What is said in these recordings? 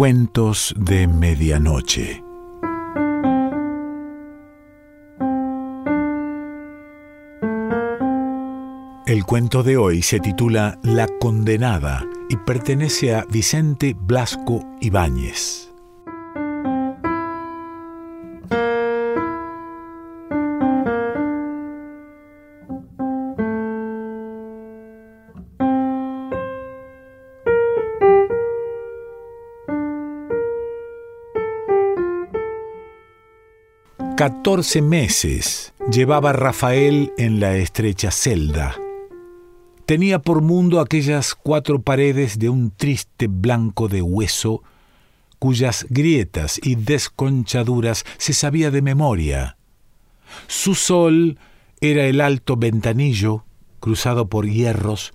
Cuentos de Medianoche. El cuento de hoy se titula La condenada y pertenece a Vicente Blasco Ibáñez. Catorce meses llevaba Rafael en la estrecha celda. Tenía por mundo aquellas cuatro paredes de un triste blanco de hueso, cuyas grietas y desconchaduras se sabía de memoria. Su sol era el alto ventanillo, cruzado por hierros,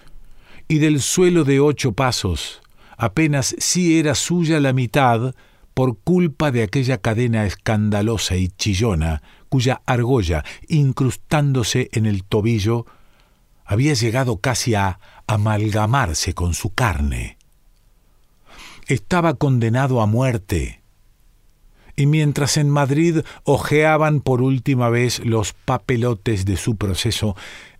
y del suelo de ocho pasos, apenas si era suya la mitad, por culpa de aquella cadena escandalosa y chillona, cuya argolla, incrustándose en el tobillo, había llegado casi a amalgamarse con su carne. Estaba condenado a muerte, y mientras en Madrid hojeaban por última vez los papelotes de su proceso,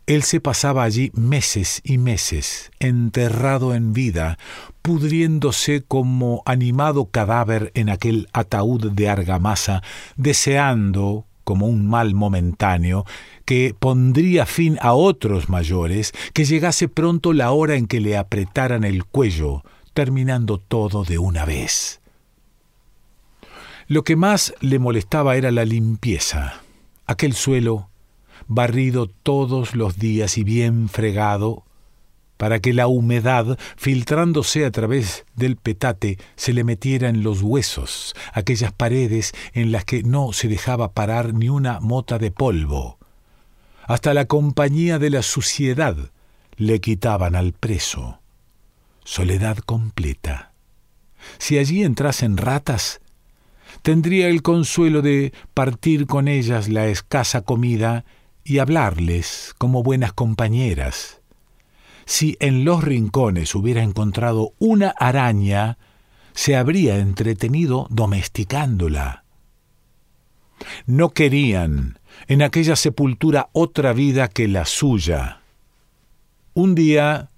él se pasaba allí meses y meses, enterrado en vida, pudriéndose como animado cadáver en aquel ataúd de argamasa, deseando, como un mal momentáneo, que pondría fin a otros mayores, que llegase pronto la hora en que le apretaran el cuello, terminando todo de una vez. Lo que más le molestaba era la limpieza, aquel suelo barrido todos los días y bien fregado, para que la humedad, filtrándose a través del petate, se le metiera en los huesos, aquellas paredes en las que no se dejaba parar ni una mota de polvo. Hasta la compañía de la suciedad le quitaban al preso. Soledad completa. Si allí entrasen ratas, tendría el consuelo de partir con ellas la escasa comida y hablarles como buenas compañeras. Si en los rincones hubiera encontrado una araña, se habría entretenido domesticándola. No querían en aquella sepultura otra vida que la suya. Un día,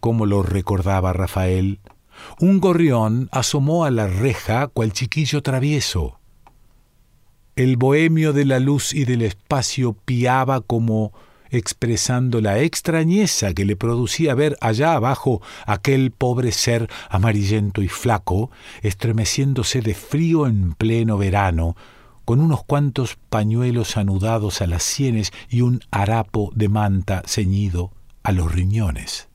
como lo recordaba Rafael, un gorrión asomó a la reja cual chiquillo travieso. El bohemio de la luz y del espacio piaba como expresando la extrañeza que le producía ver allá abajo aquel pobre ser amarillento y flaco, estremeciéndose de frío en pleno verano, con unos cuantos pañuelos anudados a las sienes y un harapo de manta ceñido a los riñones.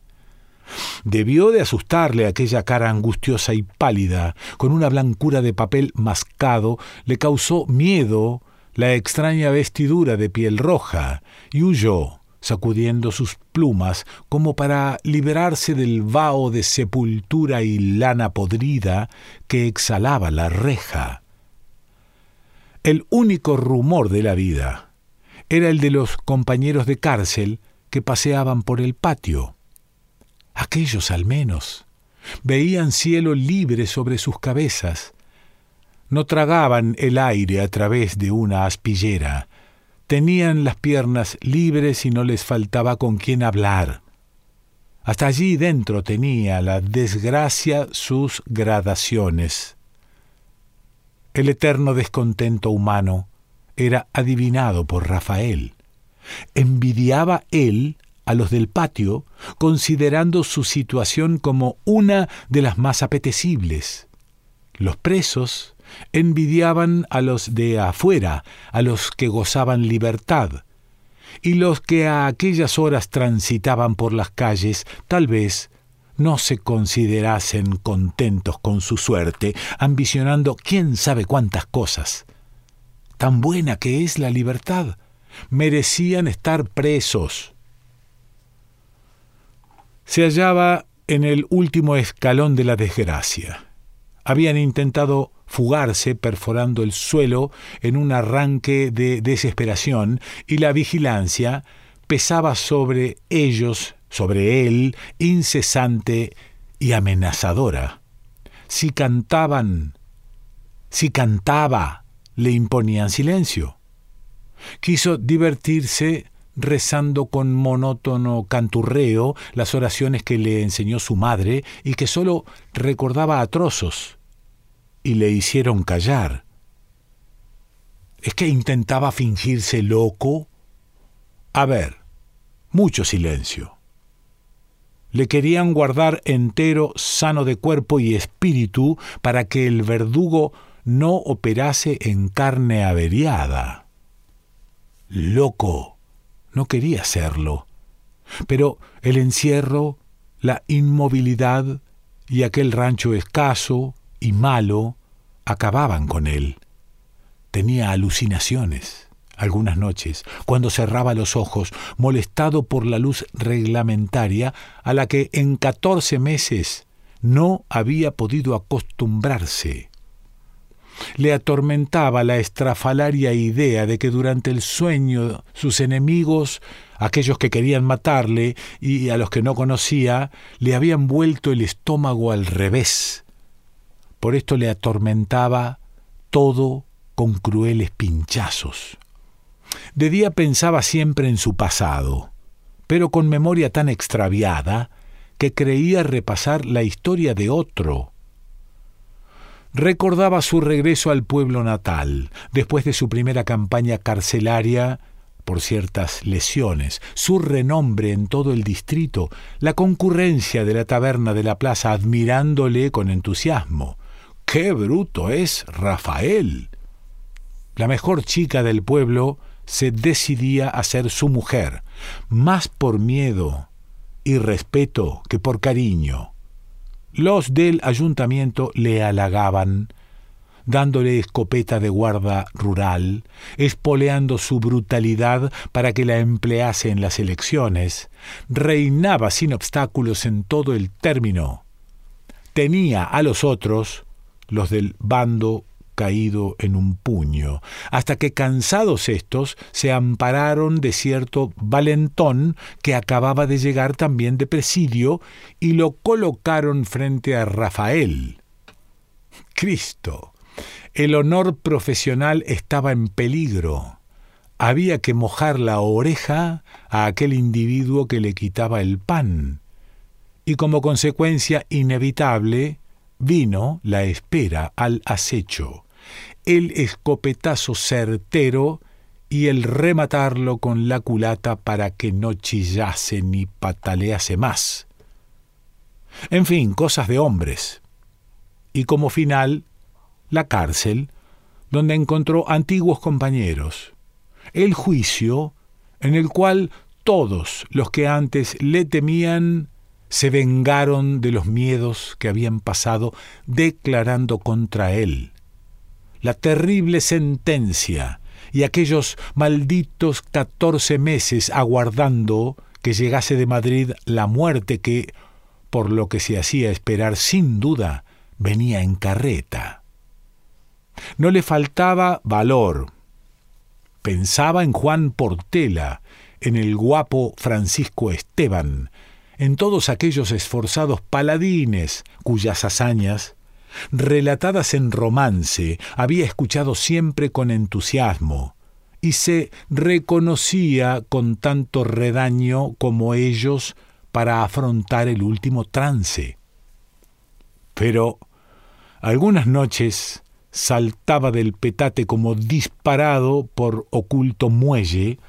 Debió de asustarle aquella cara angustiosa y pálida, con una blancura de papel mascado, le causó miedo la extraña vestidura de piel roja, y huyó, sacudiendo sus plumas como para liberarse del vaho de sepultura y lana podrida que exhalaba la reja. El único rumor de la vida era el de los compañeros de cárcel que paseaban por el patio. Aquellos al menos veían cielo libre sobre sus cabezas. No tragaban el aire a través de una aspillera. Tenían las piernas libres y no les faltaba con quien hablar. Hasta allí dentro tenía la desgracia sus gradaciones. El eterno descontento humano era adivinado por Rafael. Envidiaba él a los del patio, considerando su situación como una de las más apetecibles. Los presos envidiaban a los de afuera, a los que gozaban libertad, y los que a aquellas horas transitaban por las calles tal vez no se considerasen contentos con su suerte, ambicionando quién sabe cuántas cosas. Tan buena que es la libertad, merecían estar presos se hallaba en el último escalón de la desgracia. Habían intentado fugarse perforando el suelo en un arranque de desesperación y la vigilancia pesaba sobre ellos, sobre él, incesante y amenazadora. si cantaban, si cantaba, le imponían silencio. Quiso divertirse rezando con monótono canturreo las oraciones que le enseñó su madre y que sólo recordaba a trozos, y le hicieron callar. ¿Es que intentaba fingirse loco? A ver, mucho silencio. Le querían guardar entero, sano de cuerpo y espíritu, para que el verdugo no operase en carne averiada. Loco no quería serlo. Pero el encierro, la inmovilidad y aquel rancho escaso y malo acababan con él. Tenía alucinaciones algunas noches, cuando cerraba los ojos, molestado por la luz reglamentaria a la que en catorce meses no había podido acostumbrarse le atormentaba la estrafalaria idea de que durante el sueño sus enemigos, aquellos que querían matarle y a los que no conocía, le habían vuelto el estómago al revés. Por esto le atormentaba todo con crueles pinchazos. De día pensaba siempre en su pasado, pero con memoria tan extraviada que creía repasar la historia de otro, recordaba su regreso al pueblo natal, después de su primera campaña carcelaria por ciertas lesiones, su renombre en todo el distrito, la concurrencia de la taberna de la plaza admirándole con entusiasmo. ¡Qué bruto es Rafael! La mejor chica del pueblo se decidía a ser su mujer, más por miedo y respeto que por cariño. Los del ayuntamiento le halagaban, dándole escopeta de guarda rural, espoleando su brutalidad para que la emplease en las elecciones, reinaba sin obstáculos en todo el término. Tenía a los otros, los del bando caído en un puño, hasta que cansados estos se ampararon de cierto valentón que acababa de llegar también de presidio y lo colocaron frente a Rafael. Cristo. El honor profesional estaba en peligro. Había que mojar la oreja a aquel individuo que le quitaba el pan. Y como consecuencia inevitable, vino la espera al acecho el escopetazo certero y el rematarlo con la culata para que no chillase ni patalease más. En fin, cosas de hombres. Y como final, la cárcel, donde encontró antiguos compañeros. El juicio, en el cual todos los que antes le temían se vengaron de los miedos que habían pasado declarando contra él la terrible sentencia y aquellos malditos catorce meses aguardando que llegase de Madrid la muerte que, por lo que se hacía esperar sin duda, venía en carreta. No le faltaba valor. Pensaba en Juan Portela, en el guapo Francisco Esteban, en todos aquellos esforzados paladines cuyas hazañas relatadas en romance, había escuchado siempre con entusiasmo, y se reconocía con tanto redaño como ellos para afrontar el último trance. Pero algunas noches saltaba del petate como disparado por oculto muelle,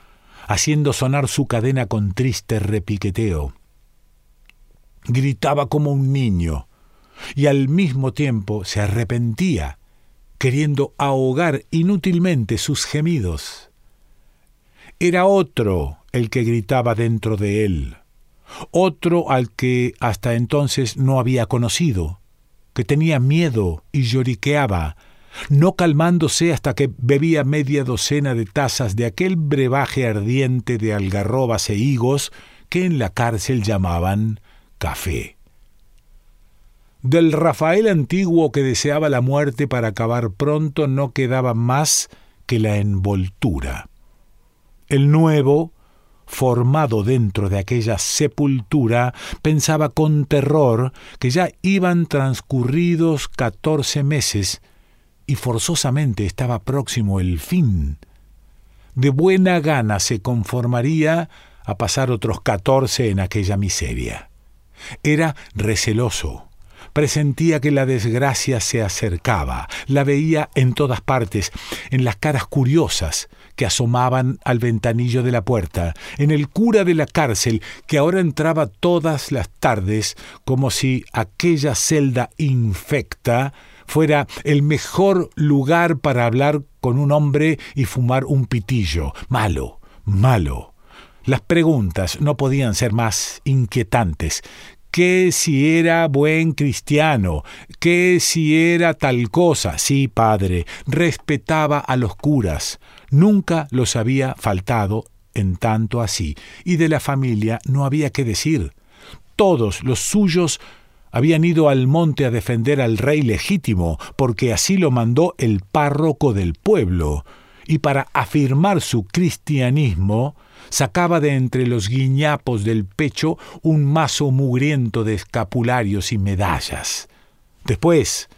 haciendo sonar su cadena con triste repiqueteo. Gritaba como un niño, y al mismo tiempo se arrepentía, queriendo ahogar inútilmente sus gemidos. Era otro el que gritaba dentro de él, otro al que hasta entonces no había conocido, que tenía miedo y lloriqueaba, no calmándose hasta que bebía media docena de tazas de aquel brebaje ardiente de algarrobas e higos que en la cárcel llamaban café. Del Rafael antiguo que deseaba la muerte para acabar pronto no quedaba más que la envoltura. El nuevo, formado dentro de aquella sepultura, pensaba con terror que ya iban transcurridos catorce meses y forzosamente estaba próximo el fin. De buena gana se conformaría a pasar otros catorce en aquella miseria. Era receloso, presentía que la desgracia se acercaba, la veía en todas partes, en las caras curiosas que asomaban al ventanillo de la puerta, en el cura de la cárcel que ahora entraba todas las tardes como si aquella celda infecta fuera el mejor lugar para hablar con un hombre y fumar un pitillo. Malo, malo. Las preguntas no podían ser más inquietantes. ¿Qué si era buen cristiano? ¿Qué si era tal cosa? Sí, padre, respetaba a los curas. Nunca los había faltado en tanto así. Y de la familia no había que decir. Todos los suyos habían ido al monte a defender al rey legítimo, porque así lo mandó el párroco del pueblo, y para afirmar su cristianismo, sacaba de entre los guiñapos del pecho un mazo mugriento de escapularios y medallas. Después,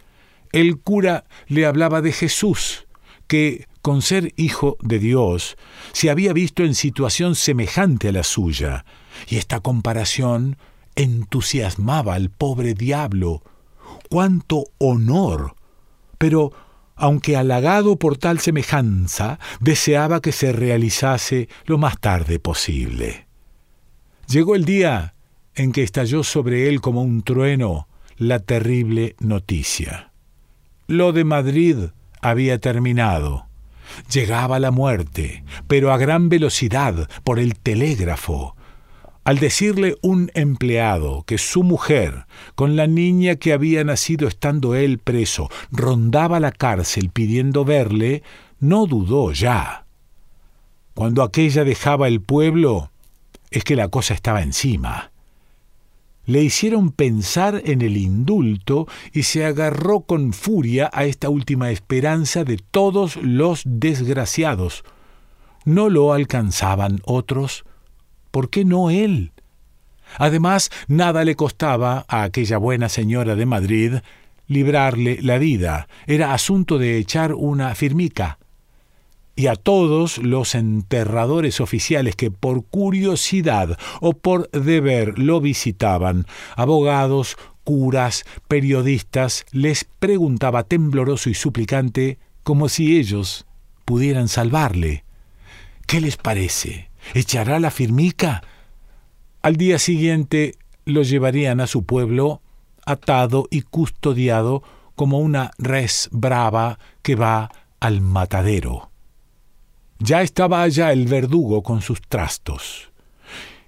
el cura le hablaba de Jesús, que, con ser hijo de Dios, se había visto en situación semejante a la suya, y esta comparación entusiasmaba al pobre diablo. ¡Cuánto honor! Pero, aunque halagado por tal semejanza, deseaba que se realizase lo más tarde posible. Llegó el día en que estalló sobre él como un trueno la terrible noticia. Lo de Madrid había terminado. Llegaba la muerte, pero a gran velocidad por el telégrafo, al decirle un empleado que su mujer, con la niña que había nacido estando él preso, rondaba la cárcel pidiendo verle, no dudó ya. Cuando aquella dejaba el pueblo, es que la cosa estaba encima. Le hicieron pensar en el indulto y se agarró con furia a esta última esperanza de todos los desgraciados. ¿No lo alcanzaban otros? ¿Por qué no él? Además, nada le costaba a aquella buena señora de Madrid librarle la vida. Era asunto de echar una firmica. Y a todos los enterradores oficiales que por curiosidad o por deber lo visitaban, abogados, curas, periodistas, les preguntaba tembloroso y suplicante como si ellos pudieran salvarle. ¿Qué les parece? ¿Echará la firmica? Al día siguiente lo llevarían a su pueblo atado y custodiado como una res brava que va al matadero. Ya estaba allá el verdugo con sus trastos,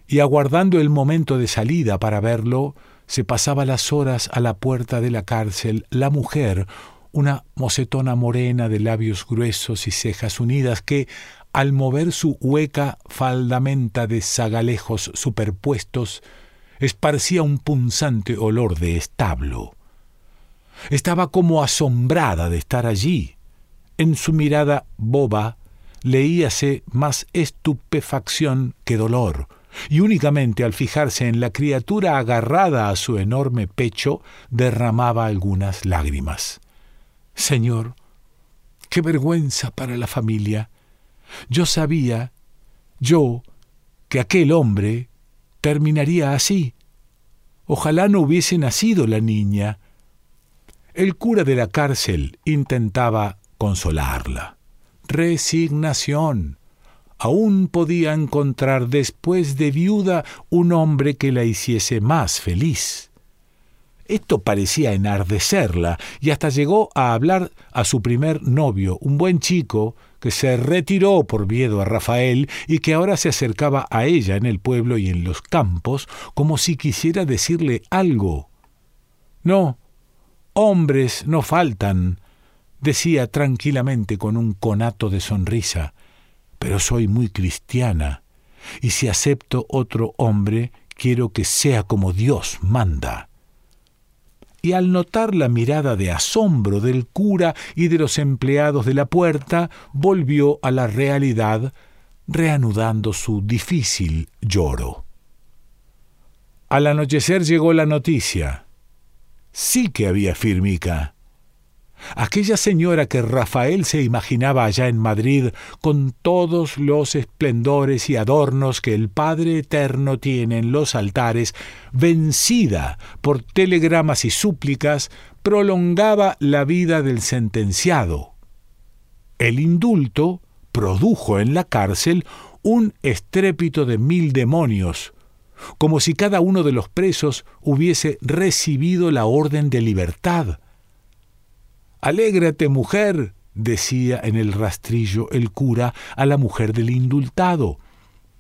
y aguardando el momento de salida para verlo, se pasaba las horas a la puerta de la cárcel la mujer, una mocetona morena de labios gruesos y cejas unidas que, al mover su hueca faldamenta de zagalejos superpuestos, esparcía un punzante olor de establo. Estaba como asombrada de estar allí. En su mirada boba leíase más estupefacción que dolor, y únicamente al fijarse en la criatura agarrada a su enorme pecho derramaba algunas lágrimas. Señor, qué vergüenza para la familia. Yo sabía, yo, que aquel hombre terminaría así. Ojalá no hubiese nacido la niña. El cura de la cárcel intentaba consolarla. Resignación. Aún podía encontrar después de viuda un hombre que la hiciese más feliz. Esto parecía enardecerla y hasta llegó a hablar a su primer novio, un buen chico que se retiró por miedo a Rafael y que ahora se acercaba a ella en el pueblo y en los campos como si quisiera decirle algo. No, hombres no faltan, decía tranquilamente con un conato de sonrisa, pero soy muy cristiana, y si acepto otro hombre, quiero que sea como Dios manda y al notar la mirada de asombro del cura y de los empleados de la puerta, volvió a la realidad reanudando su difícil lloro. Al anochecer llegó la noticia. Sí que había firmica. Aquella señora que Rafael se imaginaba allá en Madrid con todos los esplendores y adornos que el Padre Eterno tiene en los altares, vencida por telegramas y súplicas, prolongaba la vida del sentenciado. El indulto produjo en la cárcel un estrépito de mil demonios, como si cada uno de los presos hubiese recibido la orden de libertad. Alégrate, mujer, decía en el rastrillo el cura a la mujer del indultado.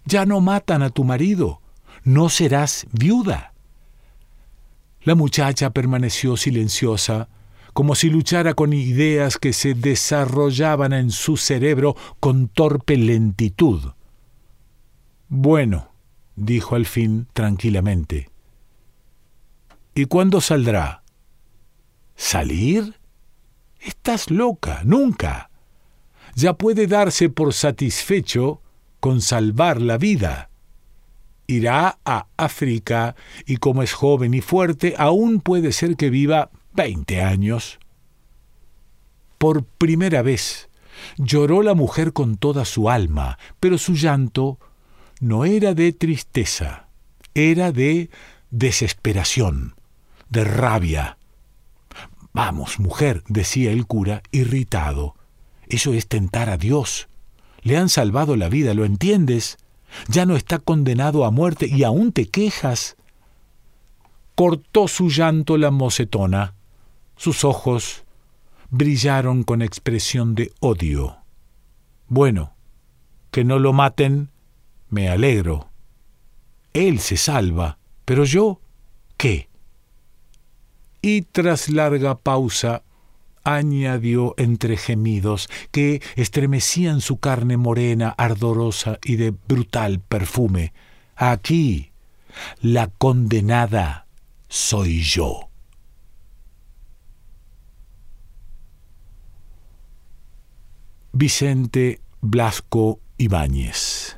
Ya no matan a tu marido, no serás viuda. La muchacha permaneció silenciosa, como si luchara con ideas que se desarrollaban en su cerebro con torpe lentitud. Bueno, dijo al fin tranquilamente. ¿Y cuándo saldrá? ¿Salir? Estás loca, nunca. Ya puede darse por satisfecho con salvar la vida. Irá a África y como es joven y fuerte, aún puede ser que viva veinte años. Por primera vez lloró la mujer con toda su alma, pero su llanto no era de tristeza, era de desesperación, de rabia. Vamos, mujer, decía el cura, irritado. Eso es tentar a Dios. Le han salvado la vida, ¿lo entiendes? Ya no está condenado a muerte y aún te quejas. Cortó su llanto la mocetona. Sus ojos brillaron con expresión de odio. Bueno, que no lo maten me alegro. Él se salva, pero yo, ¿qué? Y tras larga pausa, añadió entre gemidos que estremecían su carne morena, ardorosa y de brutal perfume. Aquí, la condenada soy yo. Vicente Blasco Ibáñez